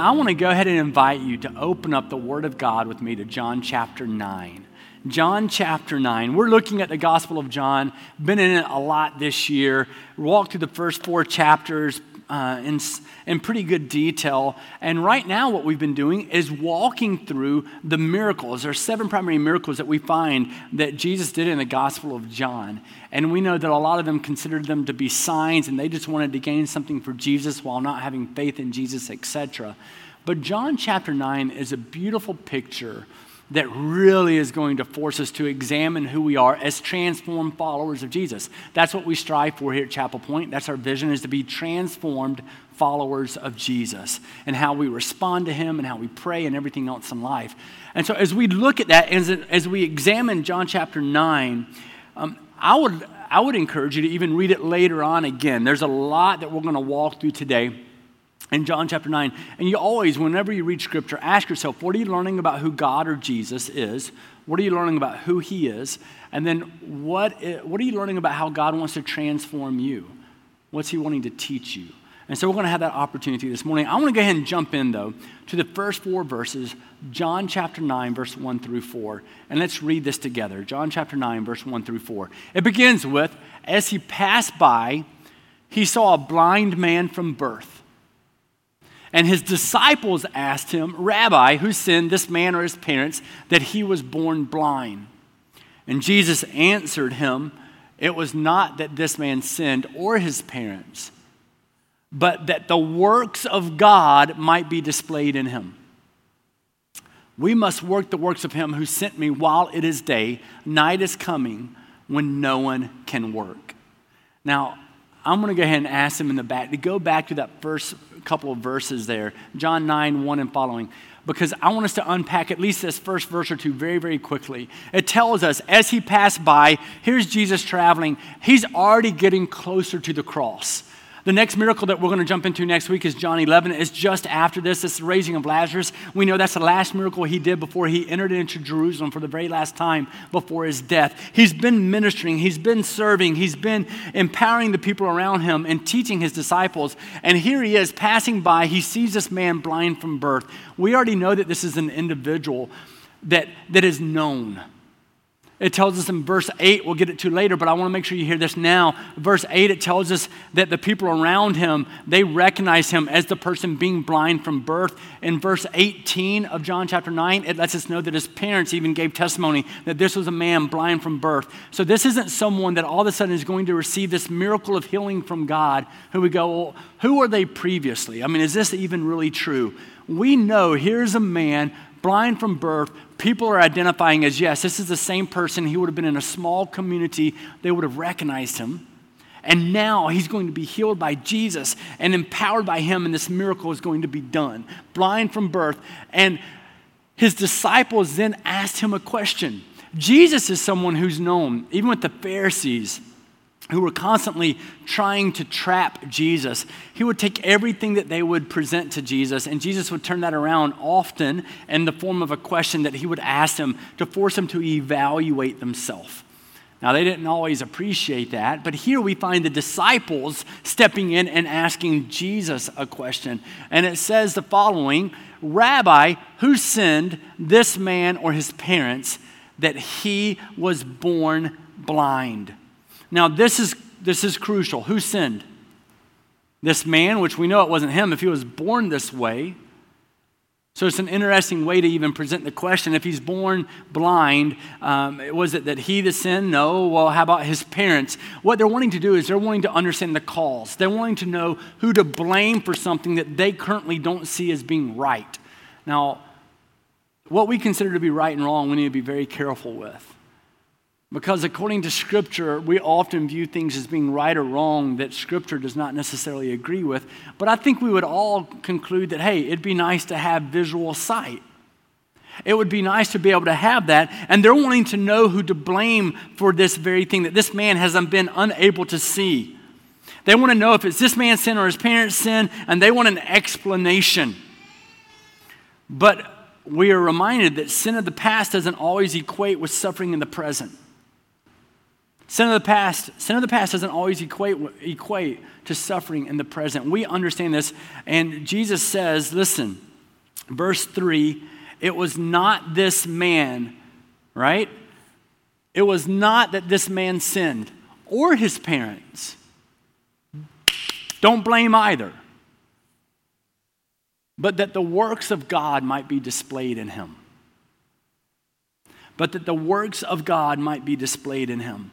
I want to go ahead and invite you to open up the Word of God with me to John chapter 9. John chapter 9. We're looking at the Gospel of John, been in it a lot this year, walked through the first four chapters, uh, in, in pretty good detail. And right now, what we've been doing is walking through the miracles. There are seven primary miracles that we find that Jesus did in the Gospel of John. And we know that a lot of them considered them to be signs and they just wanted to gain something for Jesus while not having faith in Jesus, etc. But John chapter 9 is a beautiful picture that really is going to force us to examine who we are as transformed followers of Jesus. That's what we strive for here at Chapel Point. That's our vision is to be transformed followers of Jesus and how we respond to him and how we pray and everything else in life. And so as we look at that, as, as we examine John chapter 9, um, I, would, I would encourage you to even read it later on again. There's a lot that we're going to walk through today in John chapter 9. And you always, whenever you read scripture, ask yourself, what are you learning about who God or Jesus is? What are you learning about who he is? And then what, what are you learning about how God wants to transform you? What's he wanting to teach you? And so we're going to have that opportunity this morning. I want to go ahead and jump in, though, to the first four verses, John chapter 9, verse 1 through 4. And let's read this together. John chapter 9, verse 1 through 4. It begins with As he passed by, he saw a blind man from birth. And his disciples asked him, Rabbi, who sinned, this man or his parents, that he was born blind? And Jesus answered him, It was not that this man sinned or his parents, but that the works of God might be displayed in him. We must work the works of him who sent me while it is day. Night is coming when no one can work. Now, I'm going to go ahead and ask him in the back to go back to that first couple of verses there, John 9, 1 and following, because I want us to unpack at least this first verse or two very, very quickly. It tells us as he passed by, here's Jesus traveling, he's already getting closer to the cross. The next miracle that we're going to jump into next week is John 11. It's just after this. It's the raising of Lazarus. We know that's the last miracle he did before he entered into Jerusalem for the very last time before his death. He's been ministering, he's been serving, he's been empowering the people around him and teaching his disciples. And here he is passing by. He sees this man blind from birth. We already know that this is an individual that, that is known it tells us in verse 8, we'll get it to later, but I want to make sure you hear this now. Verse 8, it tells us that the people around him, they recognize him as the person being blind from birth. In verse 18 of John chapter 9, it lets us know that his parents even gave testimony that this was a man blind from birth. So this isn't someone that all of a sudden is going to receive this miracle of healing from God, who we go, well, who were they previously? I mean, is this even really true? We know here's a man blind from birth, people are identifying as yes, this is the same person. He would have been in a small community, they would have recognized him. And now he's going to be healed by Jesus and empowered by him, and this miracle is going to be done. Blind from birth. And his disciples then asked him a question. Jesus is someone who's known, even with the Pharisees, who were constantly trying to trap Jesus, he would take everything that they would present to Jesus, and Jesus would turn that around often in the form of a question that he would ask them to force them to evaluate themselves. Now, they didn't always appreciate that, but here we find the disciples stepping in and asking Jesus a question. And it says the following Rabbi, who sinned, this man or his parents, that he was born blind? Now, this is, this is crucial. Who sinned? This man, which we know it wasn't him if he was born this way. So it's an interesting way to even present the question. If he's born blind, um, was it that he the sin? No. Well, how about his parents? What they're wanting to do is they're wanting to understand the cause. They're wanting to know who to blame for something that they currently don't see as being right. Now, what we consider to be right and wrong, we need to be very careful with. Because according to Scripture, we often view things as being right or wrong that Scripture does not necessarily agree with. But I think we would all conclude that, hey, it'd be nice to have visual sight. It would be nice to be able to have that. And they're wanting to know who to blame for this very thing that this man has been unable to see. They want to know if it's this man's sin or his parents' sin, and they want an explanation. But we are reminded that sin of the past doesn't always equate with suffering in the present. Sin of the past, sin of the past doesn't always equate, equate to suffering in the present. We understand this, and Jesus says, listen, Verse 3 it was not this man, right? It was not that this man sinned or his parents. Don't blame either. But that the works of God might be displayed in him. But that the works of God might be displayed in him.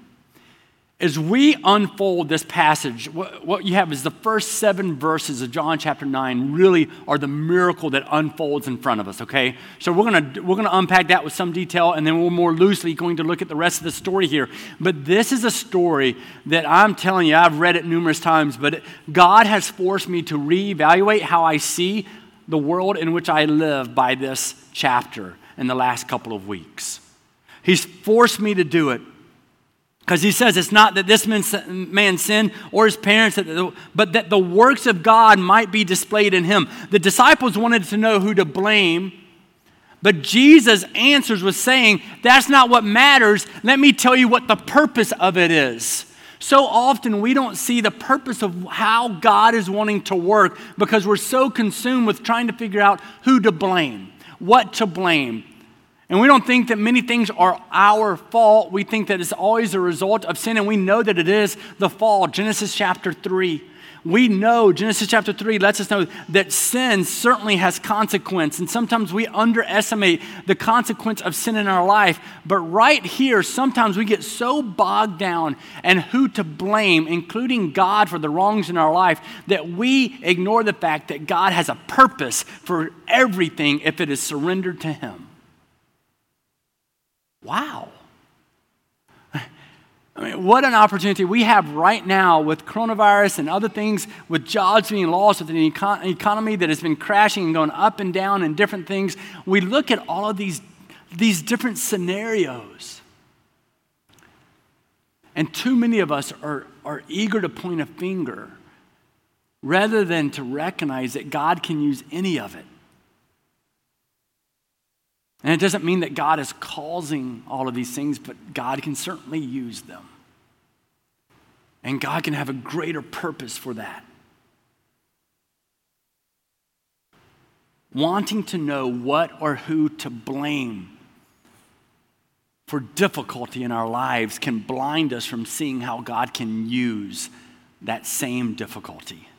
As we unfold this passage, what you have is the first seven verses of John chapter 9 really are the miracle that unfolds in front of us, okay? So we're gonna, we're gonna unpack that with some detail and then we're more loosely going to look at the rest of the story here. But this is a story that I'm telling you, I've read it numerous times, but God has forced me to reevaluate how I see the world in which I live by this chapter in the last couple of weeks. He's forced me to do it because he says it's not that this man sinned or his parents, but that the works of God might be displayed in him. The disciples wanted to know who to blame, but Jesus answers with saying, That's not what matters. Let me tell you what the purpose of it is. So often we don't see the purpose of how God is wanting to work because we're so consumed with trying to figure out who to blame, what to blame, and we don't think that many things are our fault. We think that it's always a result of sin, and we know that it is the fall. Genesis chapter 3. We know, Genesis chapter 3 lets us know that sin certainly has consequence. And sometimes we underestimate the consequence of sin in our life. But right here, sometimes we get so bogged down and who to blame, including God for the wrongs in our life, that we ignore the fact that God has a purpose for everything if it is surrendered to Him. Wow. I mean, what an opportunity we have right now with coronavirus and other things, with jobs being lost, with an econ- economy that has been crashing and going up and down and different things. We look at all of these, these different scenarios. And too many of us are, are eager to point a finger rather than to recognize that God can use any of it. And it doesn't mean that God is causing all of these things, but God can certainly use them. And God can have a greater purpose for that. Wanting to know what or who to blame for difficulty in our lives can blind us from seeing how God can use that same difficulty.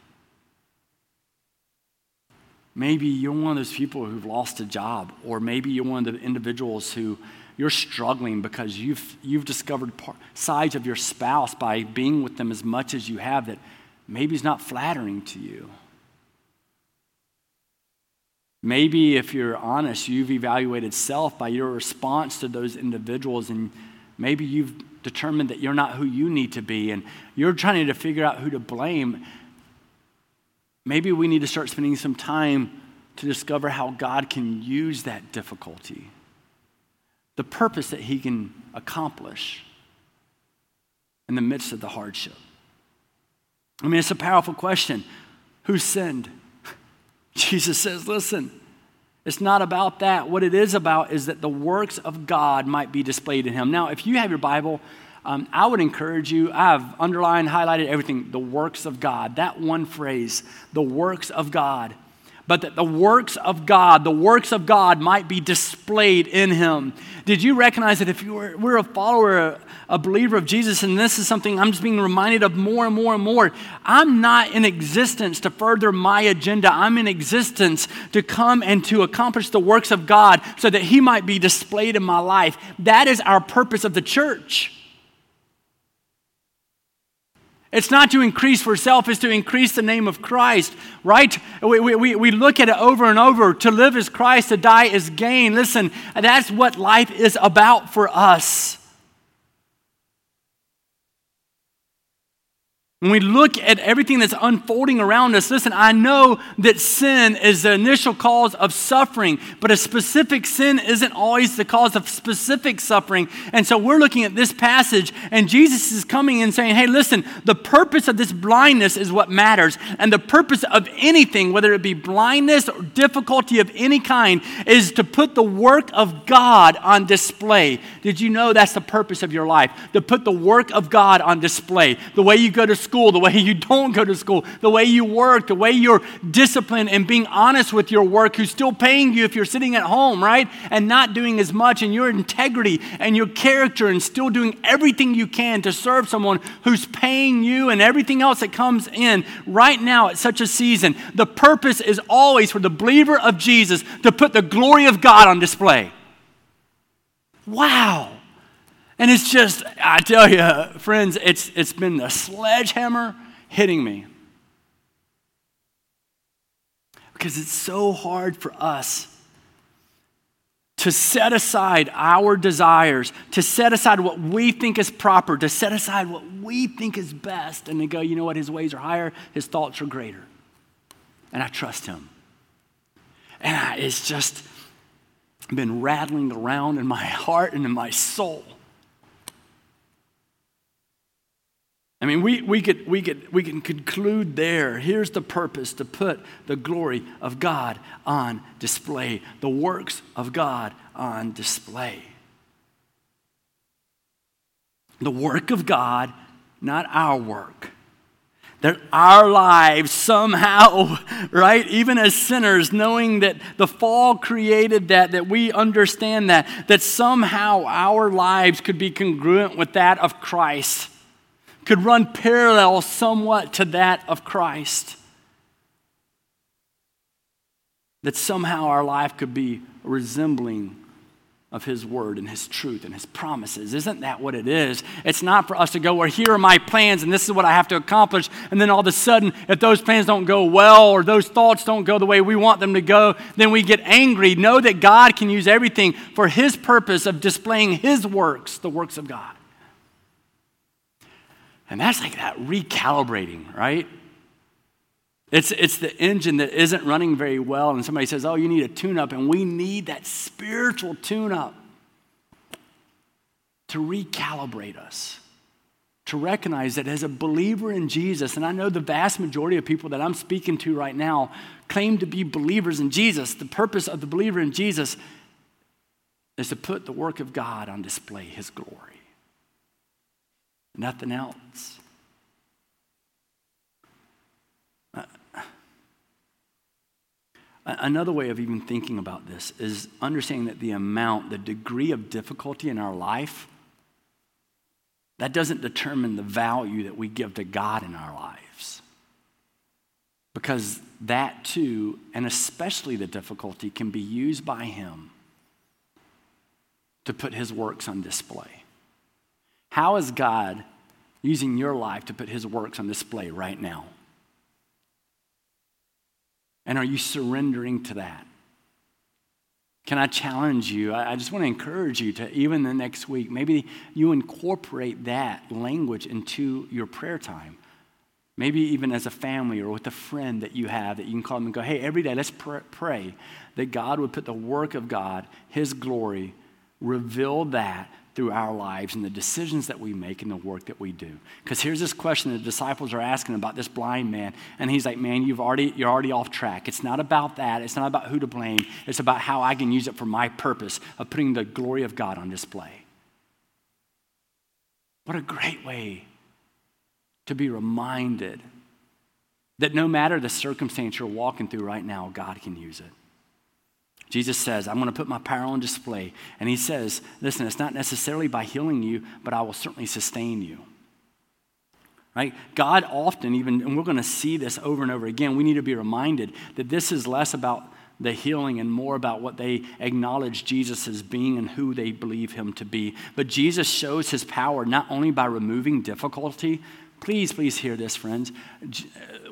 Maybe you're one of those people who've lost a job, or maybe you're one of the individuals who you're struggling because you've, you've discovered sides of your spouse by being with them as much as you have that maybe is not flattering to you. Maybe, if you're honest, you've evaluated self by your response to those individuals, and maybe you've determined that you're not who you need to be, and you're trying to figure out who to blame maybe we need to start spending some time to discover how God can use that difficulty, the purpose that He can accomplish in the midst of the hardship. I mean, it's a powerful question. Who sinned? Jesus says, listen, it's not about that. What it is about is that the works of God might be displayed in Him. Now, if you have your Bible, um, I would encourage you, I've underlined, highlighted everything, the works of God. That one phrase, the works of God. But that the works of God, the works of God might be displayed in him. Did you recognize that if you were, we're a follower, a believer of Jesus, and this is something I'm just being reminded of more and more and more, I'm not in existence to further my agenda. I'm in existence to come and to accomplish the works of God so that he might be displayed in my life. That is our purpose of the church. It's not to increase for self, it's to increase the name of Christ, right? We, we, we look at it over and over. To live is Christ, to die is gain. Listen, that's what life is about for us. When we look at everything that's unfolding around us, listen, I know that sin is the initial cause of suffering, but a specific sin isn't always the cause of specific suffering. And so we're looking at this passage, and Jesus is coming and saying, hey, listen, the purpose of this blindness is what matters. And the purpose of anything, whether it be blindness or difficulty of any kind, is to put the work of God on display. Did you know that's the purpose of your life? To put the work of God on display. The way you go to school, the way you don't go to school, the way you work, the way you're disciplined and being honest with your work, who's still paying you if you're sitting at home, right? And not doing as much, and your integrity and your character, and still doing everything you can to serve someone who's paying you and everything else that comes in right now at such a season. The purpose is always for the believer of Jesus to put the glory of God on display. Wow. And it's just, I tell you, friends, it's, it's been the sledgehammer hitting me. Because it's so hard for us to set aside our desires, to set aside what we think is proper, to set aside what we think is best, and to go, you know what, his ways are higher, his thoughts are greater. And I trust him. And I, it's just been rattling around in my heart and in my soul. I mean, we, we, could, we, could, we can conclude there. Here's the purpose to put the glory of God on display, the works of God on display. The work of God, not our work. That our lives somehow, right, even as sinners, knowing that the fall created that, that we understand that, that somehow our lives could be congruent with that of Christ could run parallel somewhat to that of Christ. That somehow our life could be resembling of His Word and His truth and His promises. Isn't that what it is? It's not for us to go, well, here are my plans and this is what I have to accomplish. And then all of a sudden, if those plans don't go well or those thoughts don't go the way we want them to go, then we get angry. Know that God can use everything for His purpose of displaying His works, the works of God. And that's like that recalibrating, right? It's, it's the engine that isn't running very well, and somebody says, Oh, you need a tune up, and we need that spiritual tune up to recalibrate us, to recognize that as a believer in Jesus, and I know the vast majority of people that I'm speaking to right now claim to be believers in Jesus. The purpose of the believer in Jesus is to put the work of God on display, His glory nothing else. Uh, another way of even thinking about this is understanding that the amount, the degree of difficulty in our life, that doesn't determine the value that we give to God in our lives. Because that too, and especially the difficulty, can be used by Him to put His works on display. How is God using your life to put his works on display right now? And are you surrendering to that? Can I challenge you? I just want to encourage you to, even the next week, maybe you incorporate that language into your prayer time. Maybe even as a family or with a friend that you have that you can call them and go, hey, every day let's pray that God would put the work of God, His glory, reveal that through our lives and the decisions that we make and the work that we do. Because here's this question the disciples are asking about this blind man, and he's like, "Man, you've already you're already off track. It's not about that. It's not about who to blame. It's about how I can use it for my purpose of putting the glory of God on display." What a great way to be reminded that no matter the circumstance you're walking through right now, God can use it. Jesus says, I'm going to put my power on display. And he says, listen, it's not necessarily by healing you, but I will certainly sustain you. Right? God often, even, and we're going to see this over and over again, we need to be reminded that this is less about the healing and more about what they acknowledge Jesus as being and who they believe him to be. But Jesus shows his power not only by removing difficulty, Please, please hear this, friends.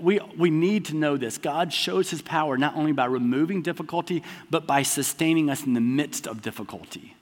We, we need to know this. God shows his power not only by removing difficulty, but by sustaining us in the midst of difficulty.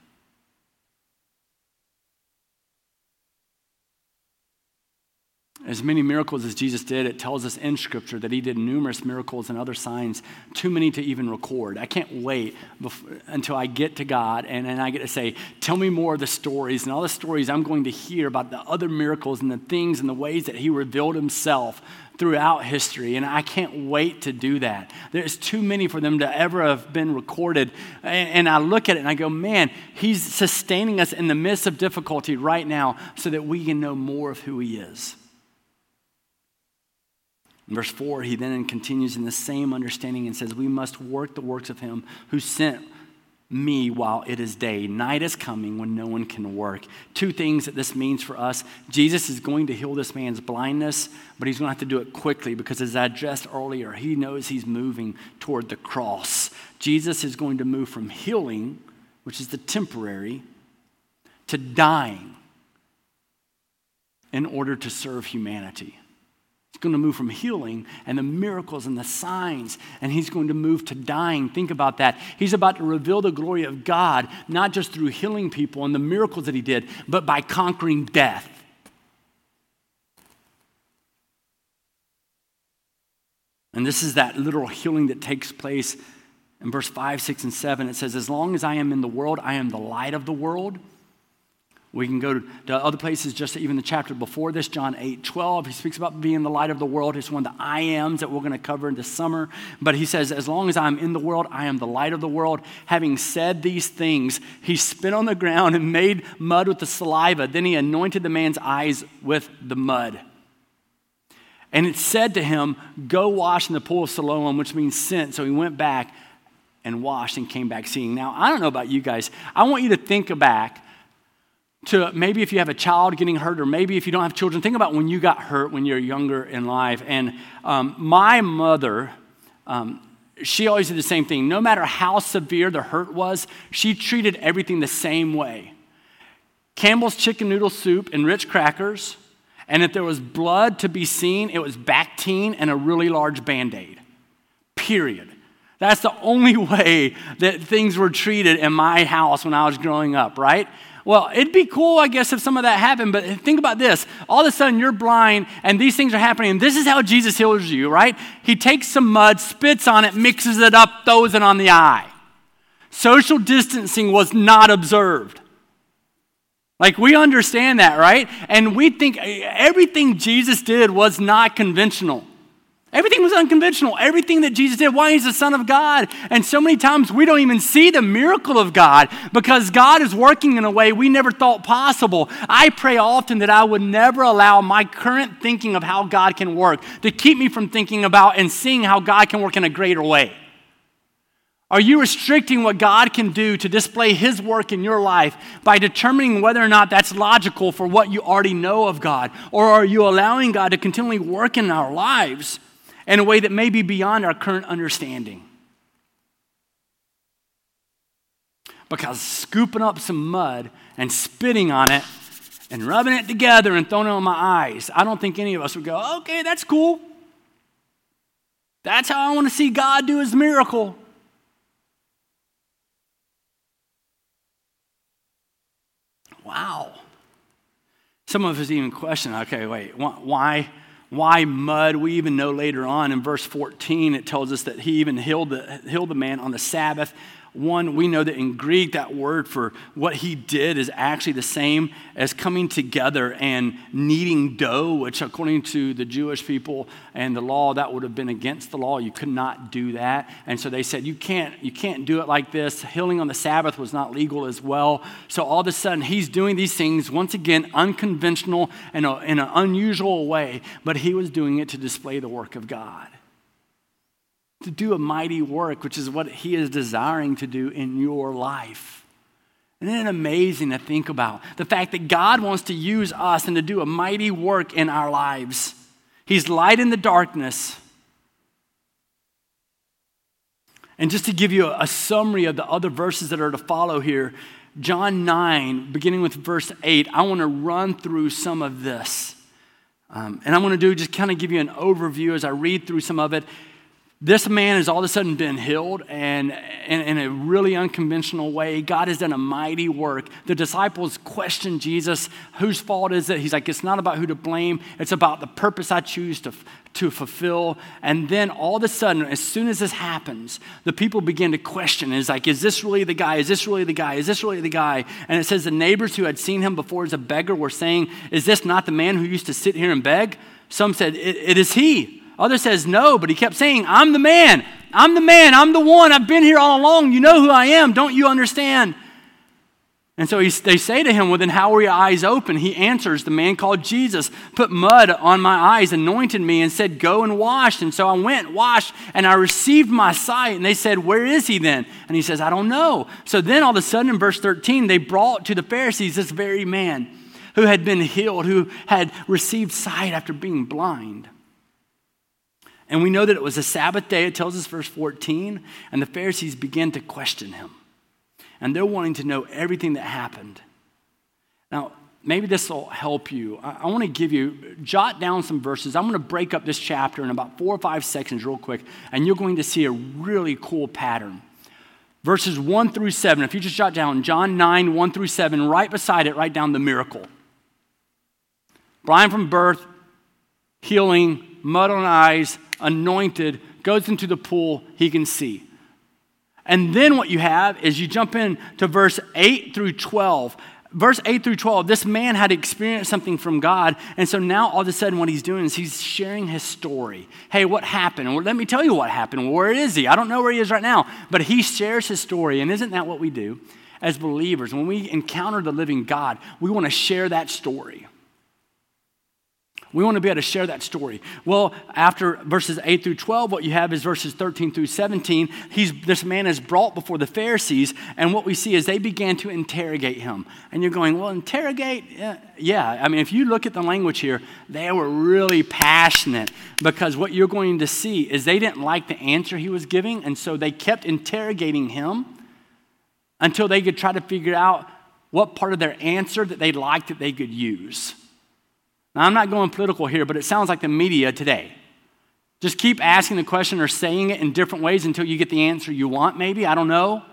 As many miracles as Jesus did, it tells us in Scripture that he did numerous miracles and other signs, too many to even record. I can't wait before, until I get to God and, and I get to say, Tell me more of the stories and all the stories I'm going to hear about the other miracles and the things and the ways that he revealed himself throughout history. And I can't wait to do that. There's too many for them to ever have been recorded. And, and I look at it and I go, Man, he's sustaining us in the midst of difficulty right now so that we can know more of who he is. In verse 4, he then continues in the same understanding and says, We must work the works of him who sent me while it is day. Night is coming when no one can work. Two things that this means for us Jesus is going to heal this man's blindness, but he's going to have to do it quickly because, as I addressed earlier, he knows he's moving toward the cross. Jesus is going to move from healing, which is the temporary, to dying in order to serve humanity. He's going to move from healing and the miracles and the signs, and he's going to move to dying. Think about that. He's about to reveal the glory of God, not just through healing people and the miracles that he did, but by conquering death. And this is that literal healing that takes place in verse 5, 6, and 7. It says, As long as I am in the world, I am the light of the world. We can go to other places, just even the chapter before this, John 8 12. He speaks about being the light of the world. It's one of the I ams that we're going to cover in the summer. But he says, As long as I'm in the world, I am the light of the world. Having said these things, he spit on the ground and made mud with the saliva. Then he anointed the man's eyes with the mud. And it said to him, Go wash in the pool of Siloam, which means sent. So he went back and washed and came back seeing. Now, I don't know about you guys. I want you to think back to maybe if you have a child getting hurt, or maybe if you don't have children, think about when you got hurt when you're younger in life. And um, my mother, um, she always did the same thing. No matter how severe the hurt was, she treated everything the same way Campbell's chicken noodle soup and Ritz crackers. And if there was blood to be seen, it was Bactine and a really large band aid. Period. That's the only way that things were treated in my house when I was growing up, right? Well, it'd be cool, I guess, if some of that happened, but think about this. All of a sudden, you're blind and these things are happening, and this is how Jesus heals you, right? He takes some mud, spits on it, mixes it up, throws it on the eye. Social distancing was not observed. Like, we understand that, right? And we think everything Jesus did was not conventional. Everything was unconventional. Everything that Jesus did, why he's the Son of God. And so many times we don't even see the miracle of God because God is working in a way we never thought possible. I pray often that I would never allow my current thinking of how God can work to keep me from thinking about and seeing how God can work in a greater way. Are you restricting what God can do to display His work in your life by determining whether or not that's logical for what you already know of God? Or are you allowing God to continually work in our lives in a way that may be beyond our current understanding. Because scooping up some mud and spitting on it and rubbing it together and throwing it on my eyes, I don't think any of us would go, okay, that's cool. That's how I want to see God do his miracle. Wow. Some of us even question, okay, wait, why? Why mud? We even know later on in verse 14, it tells us that he even healed the, healed the man on the Sabbath. One, we know that in Greek, that word for what he did is actually the same as coming together and kneading dough, which, according to the Jewish people and the law, that would have been against the law. You could not do that. And so they said, you can't, you can't do it like this. Healing on the Sabbath was not legal as well. So all of a sudden, he's doing these things, once again, unconventional and in an unusual way, but he was doing it to display the work of God to do a mighty work, which is what He is desiring to do in your life. Isn't it amazing to think about? The fact that God wants to use us and to do a mighty work in our lives. He's light in the darkness. And just to give you a, summary of the other verses that are to follow here, John 9, beginning with verse 8, I want to run through some of this. Um, and I'm going to do just kind of give you an overview as I read through some of it this man has all of a sudden been healed and in, in, a really unconventional way. God has done a mighty work. The disciples question jesus whose fault is it? He's like it's not about who to blame. It's about the purpose i choose to, to fulfill. And then all of a sudden as soon as this happens the people begin to question. It's like is this really the guy? Is this really the guy? Is this really the guy? And it says the neighbors who had seen him before as a beggar were saying is this not the man who used to sit here and beg? Some said it, it is he Other says no, but he kept saying, I'm the man. I'm the man. I'm the one. I've been here all along. You know who I am. Don't you understand? And so he, they say to him, Well, then how were your eyes open? He answers, The man called Jesus put mud on my eyes, anointed me, and said, Go and wash. And so I went, washed, and I received my sight. And they said, Where is he then? And he says, I don't know. So then all of a sudden in verse 13, they brought to the Pharisees this very man who had been healed, who had received sight after being blind. And we know that it was a Sabbath day, it tells us verse 14, and the Pharisees began to question him and they're wanting to know everything that happened. Now, maybe this will help you. I, I want to give you, jot down some verses. I'm going to break up this chapter in about four or five sections, real quick, and you're going to see a really cool pattern. Verses 1 through 7, if you just jot down John 9, 1 through 7, right beside it, write down the miracle. Blind from birth, healing, mud on eyes, anointed, goes into the pool, he can see. And then what you have is you jump in to verse 8 through 12. Verse 8 through 12, this man had experienced something from God. And so now all of a sudden, what he's doing is he's sharing his story. Hey, what happened? Well, let me tell you what happened. Where is he? I don't know where he is right now, but he shares his story. And isn't that what we do as believers? When we encounter the living God, we want to share that story. We want to be able to share that story. Well, after verses 8 through 12, what you have is verses 13 through 17. He's, this man is brought before the Pharisees, and what we see is they began to interrogate him. And you're going, well, interrogate? Yeah. I mean, if you look at the language here, they were really passionate because what you're going to see is they didn't like the answer he was giving, and so they kept interrogating him until they could try to figure out what part of their answer that they liked that they could use. Now, I'm not going political here, but it sounds like the media today. Just keep asking the question or saying it in different ways until you get the answer you want, maybe. I don't know.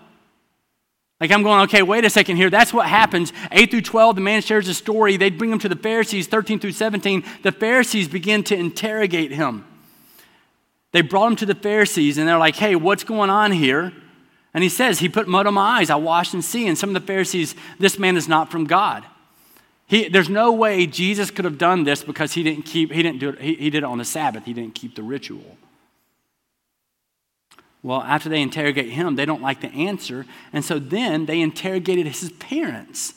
Like I'm going, okay, wait a second here. That's what happens. 8 through 12, the man shares a story. They bring him to the Pharisees. 13 through 17, the Pharisees begin to interrogate him. They brought him to the Pharisees and they're like, hey, what's going on here? And he says, He put mud on my eyes. I washed and see. And some of the Pharisees, this man is not from God. He, there's no way Jesus could have done this because he didn't keep, he didn't do it, he, he did it on the Sabbath. He didn't keep the ritual. Well, after they interrogate him, they don't like the answer. And so then they interrogated his parents.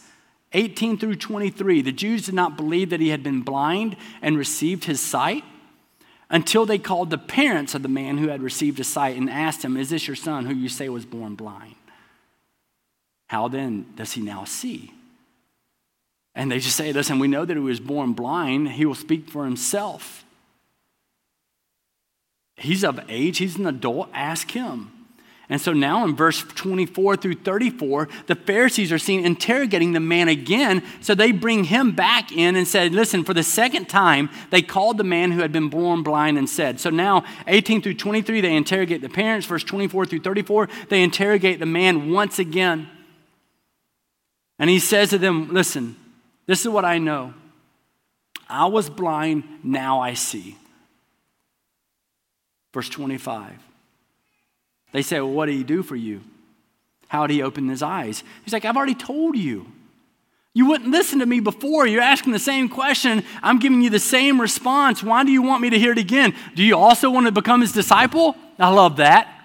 18 through 23. The Jews did not believe that he had been blind and received his sight until they called the parents of the man who had received his sight and asked him, Is this your son who you say was born blind? How then does he now see? And they just say, listen, we know that he was born blind. He will speak for himself. He's of age, he's an adult. Ask him. And so now in verse 24 through 34, the Pharisees are seen interrogating the man again. So they bring him back in and said, Listen, for the second time, they called the man who had been born blind and said. So now, 18 through 23, they interrogate the parents. Verse 24 through 34, they interrogate the man once again. And he says to them, Listen, this is what I know I was blind, now I see. Verse 25. They say, Well, what did he do for you? How did he open his eyes? He's like, I've already told you. You wouldn't listen to me before. You're asking the same question. I'm giving you the same response. Why do you want me to hear it again? Do you also want to become his disciple? I love that.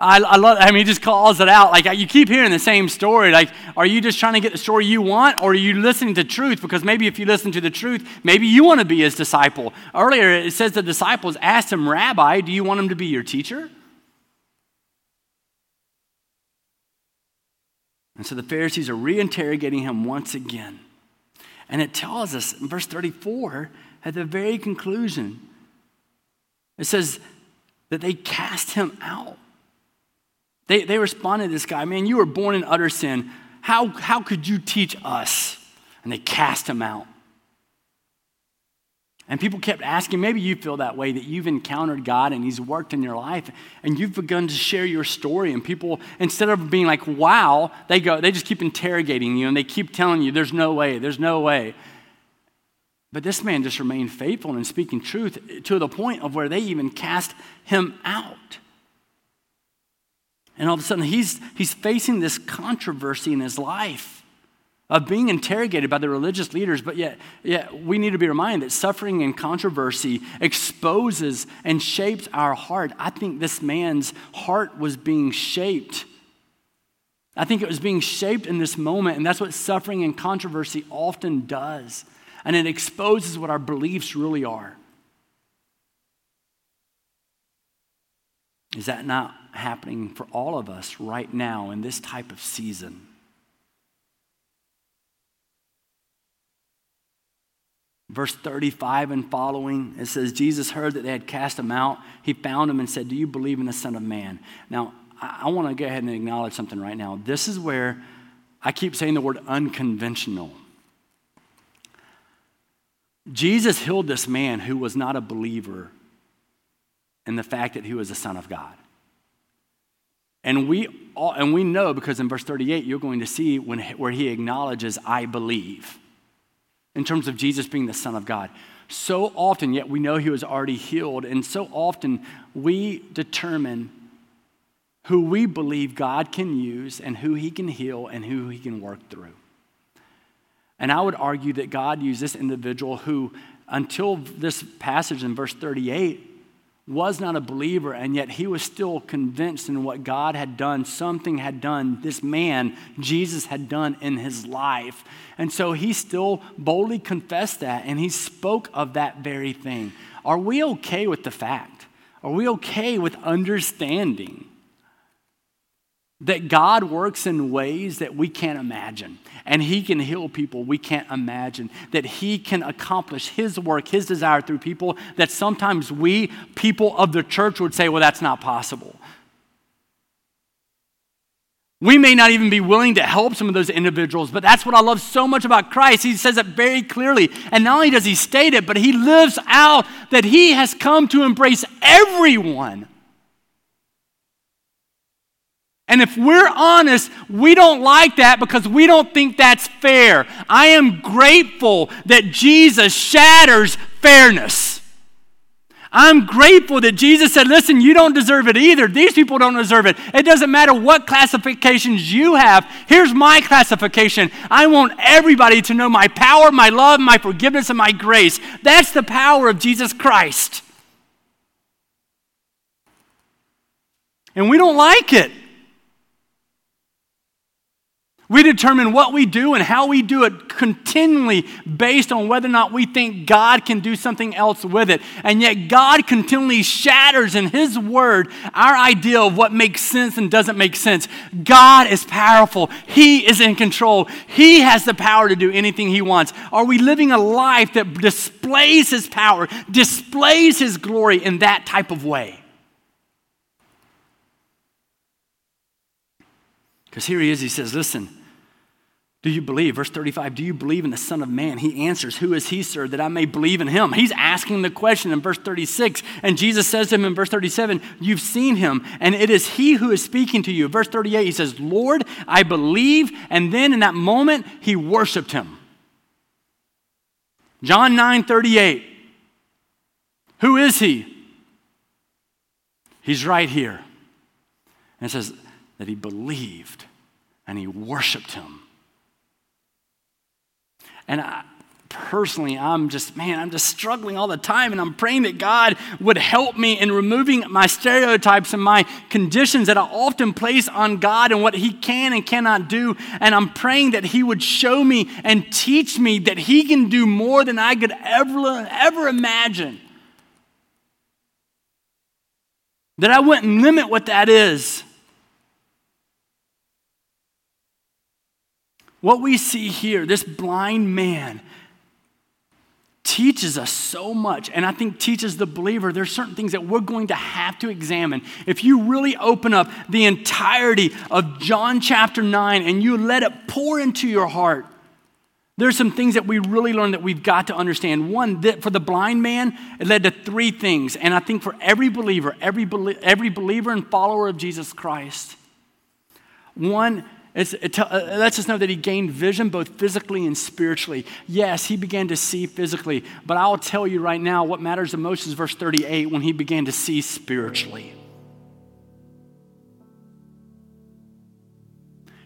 I, I love, I mean, he just calls it out. Like, you keep hearing the same story. Like, are you just trying to get the story you want, or are you listening to truth? Because maybe if you listen to the truth, maybe you want to be his disciple. Earlier, it says the disciples asked him, Rabbi, do you want him to be your teacher? And so the Pharisees are reinterrogating him once again. And it tells us in verse 34, at the very conclusion, it says that they cast him out. They, they responded to this guy, man, you were born in utter sin. How, how could you teach us? And they cast him out. And people kept asking, maybe you feel that way, that you've encountered God and He's worked in your life, and you've begun to share your story. And people, instead of being like, wow, they go, they just keep interrogating you and they keep telling you, there's no way, there's no way. But this man just remained faithful and speaking truth to the point of where they even cast him out. And all of a sudden, he's, he's facing this controversy in his life of being interrogated by the religious leaders, but yet, yet we need to be reminded that suffering and controversy exposes and shapes our heart. I think this man's heart was being shaped. I think it was being shaped in this moment, and that's what suffering and controversy often does. And it exposes what our beliefs really are. Is that not happening for all of us right now in this type of season? Verse 35 and following, it says, Jesus heard that they had cast him out. He found him and said, Do you believe in the Son of Man? Now, I, I want to go ahead and acknowledge something right now. This is where I keep saying the word unconventional. Jesus healed this man who was not a believer in the fact that he was the Son of God. And we, all, and we know because in verse 38, you're going to see when, where he acknowledges, I believe, in terms of Jesus being the Son of God. So often, yet we know he was already healed, and so often we determine who we believe God can use and who he can heal and who he can work through. And I would argue that God used this individual who, until this passage in verse 38, was not a believer, and yet he was still convinced in what God had done. Something had done, this man, Jesus, had done in his life. And so he still boldly confessed that, and he spoke of that very thing. Are we okay with the fact? Are we okay with understanding that God works in ways that we can't imagine. And He can heal people we can't imagine. That He can accomplish His work, His desire through people that sometimes we, people of the church, would say, well, that's not possible. We may not even be willing to help some of those individuals, but that's what I love so much about Christ. He says it very clearly. And not only does He state it, but He lives out that He has come to embrace everyone and if we're honest, we don't like that because we don't think that's fair. I am grateful that Jesus shatters fairness. I'm grateful that Jesus said, Listen, you don't deserve it either. These people don't deserve it. It doesn't matter what classifications you have. Here's my classification I want everybody to know my power, my love, my forgiveness, and my grace. That's the power of Jesus Christ. And we don't like it. We determine what we do and how we do it continually based on whether or not we think God can do something else with it. And yet, God continually shatters in His Word our idea of what makes sense and doesn't make sense. God is powerful, He is in control, He has the power to do anything He wants. Are we living a life that displays His power, displays His glory in that type of way? Because here he is, he says, Listen, do you believe? Verse 35, do you believe in the Son of Man? He answers, Who is he, sir, that I may believe in him? He's asking the question in verse 36. And Jesus says to him in verse 37, You've seen him, and it is he who is speaking to you. Verse 38, he says, Lord, I believe. And then in that moment, he worshiped him. John 9 38. Who is he? He's right here. And it says that he believed and he worshiped him. And I, personally, I'm just, man, I'm just struggling all the time. And I'm praying that God would help me in removing my stereotypes and my conditions that I often place on God and what He can and cannot do. And I'm praying that He would show me and teach me that He can do more than I could ever, ever imagine. That I wouldn't limit what that is. What we see here, this blind man, teaches us so much, and I think teaches the believer there's certain things that we're going to have to examine. If you really open up the entirety of John chapter 9 and you let it pour into your heart, there's some things that we really learn that we've got to understand. One, that for the blind man, it led to three things. And I think for every believer, every, every believer and follower of Jesus Christ, one, it t- uh, lets us know that he gained vision both physically and spiritually. Yes, he began to see physically, but I'll tell you right now what matters the most is verse 38 when he began to see spiritually.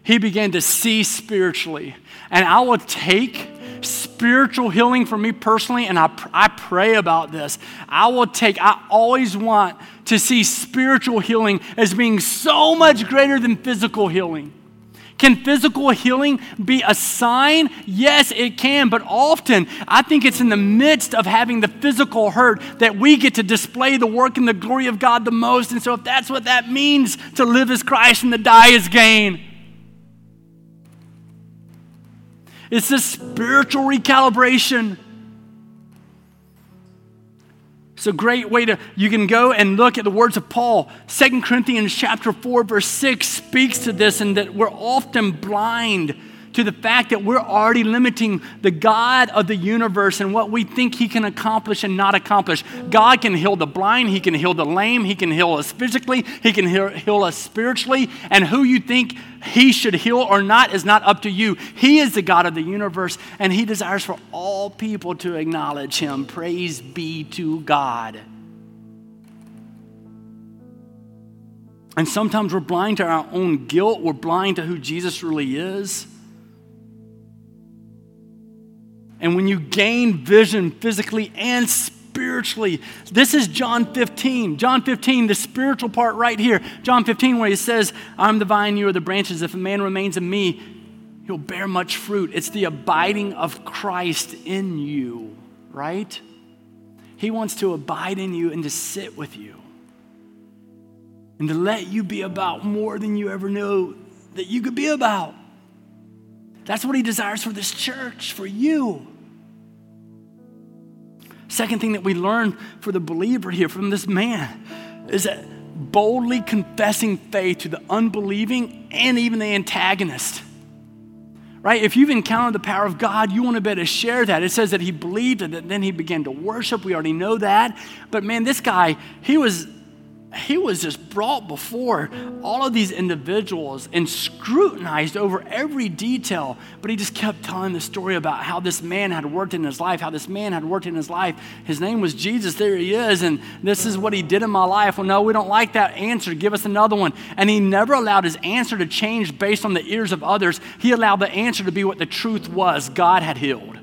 He began to see spiritually. And I will take spiritual healing for me personally, and I, I pray about this. I will take, I always want to see spiritual healing as being so much greater than physical healing. Can physical healing be a sign? Yes, it can, but often I think it's in the midst of having the physical hurt that we get to display the work and the glory of God the most. And so, if that's what that means to live as Christ and to die as gain, it's a spiritual recalibration. It's a great way to, you can go and look at the words of Paul. Second Corinthians chapter 4, verse 6 speaks to this, and that we're often blind to the fact that we're already limiting the God of the universe and what we think He can accomplish and not accomplish. God can heal the blind, He can heal the lame, He can heal us physically, He can heal, heal us spiritually, and who you think He should heal or not is not up to you. He is the God of the universe, and He desires for all people to acknowledge Him. Praise be to God. And sometimes we're blind to our own guilt. We're blind to who Jesus really is. And when you gain vision physically and spiritually, this is John 15. John 15, the spiritual part right here. John 15, where he says, I'm the vine, you are the branches. If a man remains in me, he'll bear much fruit. It's the abiding of Christ in you, right? He wants to abide in you and to sit with you and to let you be about more than you ever knew that you could be about. That's what he desires for this church, for you. Second thing that we learn for the believer here from this man is that boldly confessing faith to the unbelieving and even the antagonist. Right? If you've encountered the power of God, you want to be able to share that. It says that he believed and then he began to worship. We already know that. But man, this guy, he was he was just brought before all of these individuals and scrutinized over every detail. But he just kept telling the story about how this man had worked in his life, how this man had worked in his life. His name was Jesus. There he is. And this is what he did in my life. Well, no, we don't like that answer. Give us another one. And he never allowed his answer to change based on the ears of others. He allowed the answer to be what the truth was God had healed.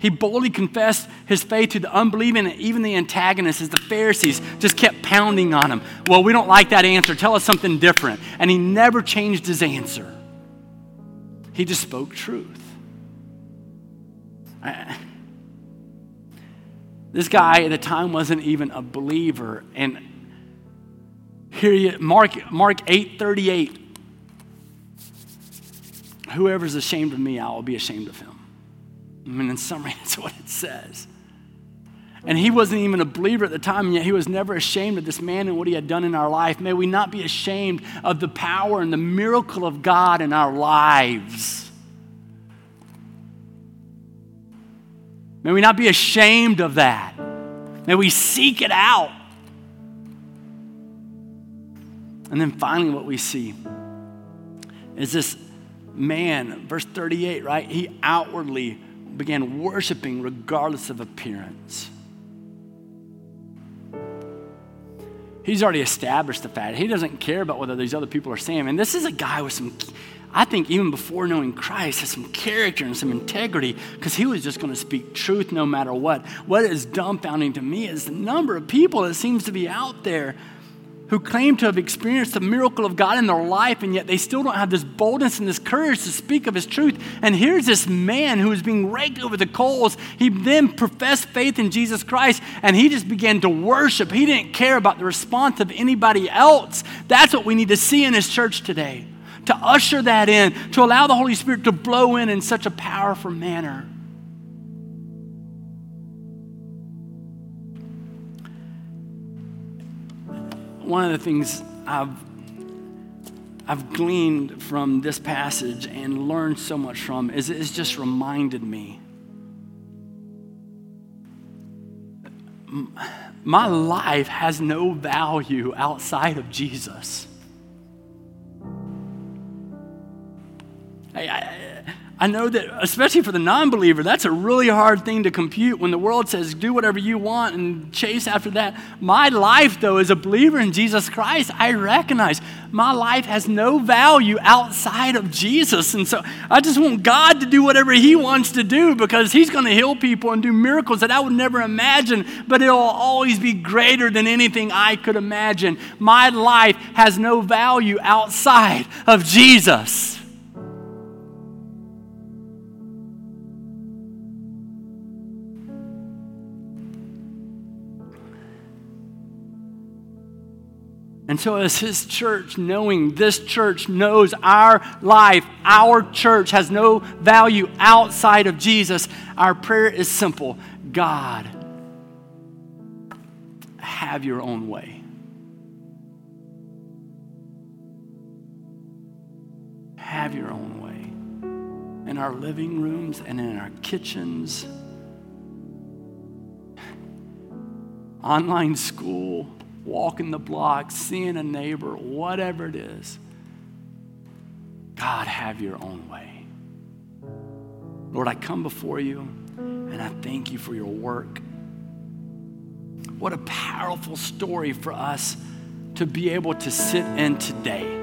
He boldly confessed his faith to the unbelieving and even the antagonists as the Pharisees just kept pounding on him. Well, we don't like that answer. Tell us something different. And he never changed his answer. He just spoke truth. this guy at the time wasn't even a believer. And here you Mark, Mark 8 38. Whoever's ashamed of me, I will be ashamed of him. I mean, in summary, that's what it says. And he wasn't even a believer at the time, and yet he was never ashamed of this man and what he had done in our life. May we not be ashamed of the power and the miracle of God in our lives. May we not be ashamed of that. May we seek it out. And then finally, what we see is this man, verse 38, right? He outwardly began worshiping regardless of appearance. He's already established the fact. He doesn't care about whether these other people are saying. And this is a guy with some, I think, even before knowing Christ, has some character and some integrity because he was just going to speak truth no matter what. What is dumbfounding to me is the number of people that seems to be out there who claim to have experienced the miracle of God in their life, and yet they still don't have this boldness and this courage to speak of His truth. And here's this man who is being raked over the coals. He then professed faith in Jesus Christ, and he just began to worship. He didn't care about the response of anybody else. That's what we need to see in His church today to usher that in, to allow the Holy Spirit to blow in in such a powerful manner. One of the things I've, I've gleaned from this passage and learned so much from is it's just reminded me my life has no value outside of Jesus. I, I, I know that, especially for the non believer, that's a really hard thing to compute when the world says, do whatever you want and chase after that. My life, though, as a believer in Jesus Christ, I recognize my life has no value outside of Jesus. And so I just want God to do whatever He wants to do because He's going to heal people and do miracles that I would never imagine, but it'll always be greater than anything I could imagine. My life has no value outside of Jesus. And so, as His church, knowing this church knows our life, our church has no value outside of Jesus, our prayer is simple. God, have your own way. Have your own way. In our living rooms and in our kitchens, online school walking the block, seeing a neighbor, whatever it is. God, have your own way. Lord, I come before you and I thank you for your work. What a powerful story for us to be able to sit in today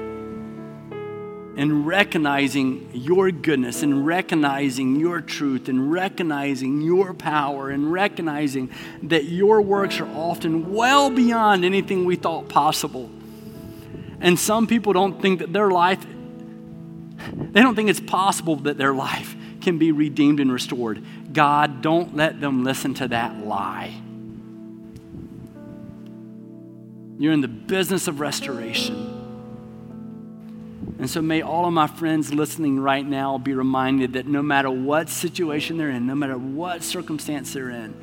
and recognizing your goodness and recognizing your truth and recognizing your power and recognizing that your works are often well beyond anything we thought possible. And some people don't think that their life, they don't think it's possible that their life can be redeemed and restored. God, don't let them listen to that lie. You're in the business of restoration. And so, may all of my friends listening right now be reminded that no matter what situation they're in, no matter what circumstance they're in,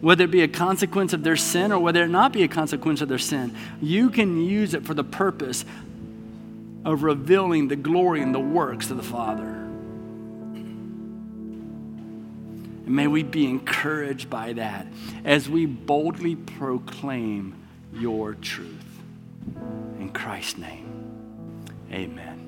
whether it be a consequence of their sin or whether it not be a consequence of their sin, you can use it for the purpose of revealing the glory and the works of the Father. And may we be encouraged by that as we boldly proclaim your truth. In Christ's name. Amen.